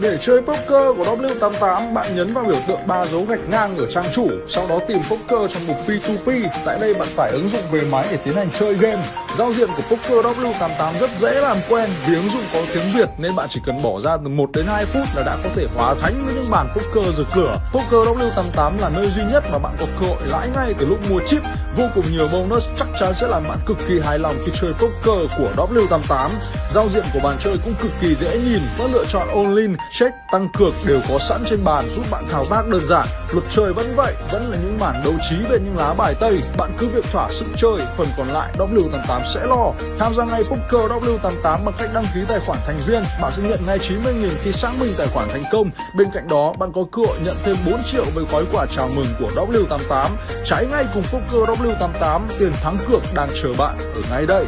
Để chơi poker của W88, bạn nhấn vào biểu tượng ba dấu gạch ngang ở trang chủ, sau đó tìm poker trong mục P2P. Tại đây bạn tải ứng dụng về máy để tiến hành chơi game. Giao diện của poker W88 rất dễ làm quen vì ứng dụng có tiếng Việt nên bạn chỉ cần bỏ ra từ 1 đến 2 phút là đã có thể hóa thánh với những bàn poker rực lửa. Poker W88 là nơi duy nhất mà bạn có cơ hội lãi ngay từ lúc mua chip. Vô cùng nhiều bonus chắc chắn sẽ làm bạn cực kỳ hài lòng khi chơi poker của W88. Giao diện của bàn chơi cũng cực kỳ dễ nhìn, các lựa chọn all in, check, tăng cược đều có sẵn trên bàn giúp bạn thao tác đơn giản. Luật chơi vẫn vậy, vẫn là những bản đấu trí về những lá bài tây. Bạn cứ việc thỏa sức chơi, phần còn lại W88 sẽ lo. Tham gia ngay poker W88 bằng cách đăng ký tài khoản thành viên, bạn sẽ nhận ngay 90.000 khi xác minh tài khoản thành công. Bên cạnh đó, bạn có cơ hội nhận thêm 4 triệu với gói quà chào mừng của W88. Trái ngay cùng poker W88, tiền thắng cược đang chờ bạn ở ngay đây.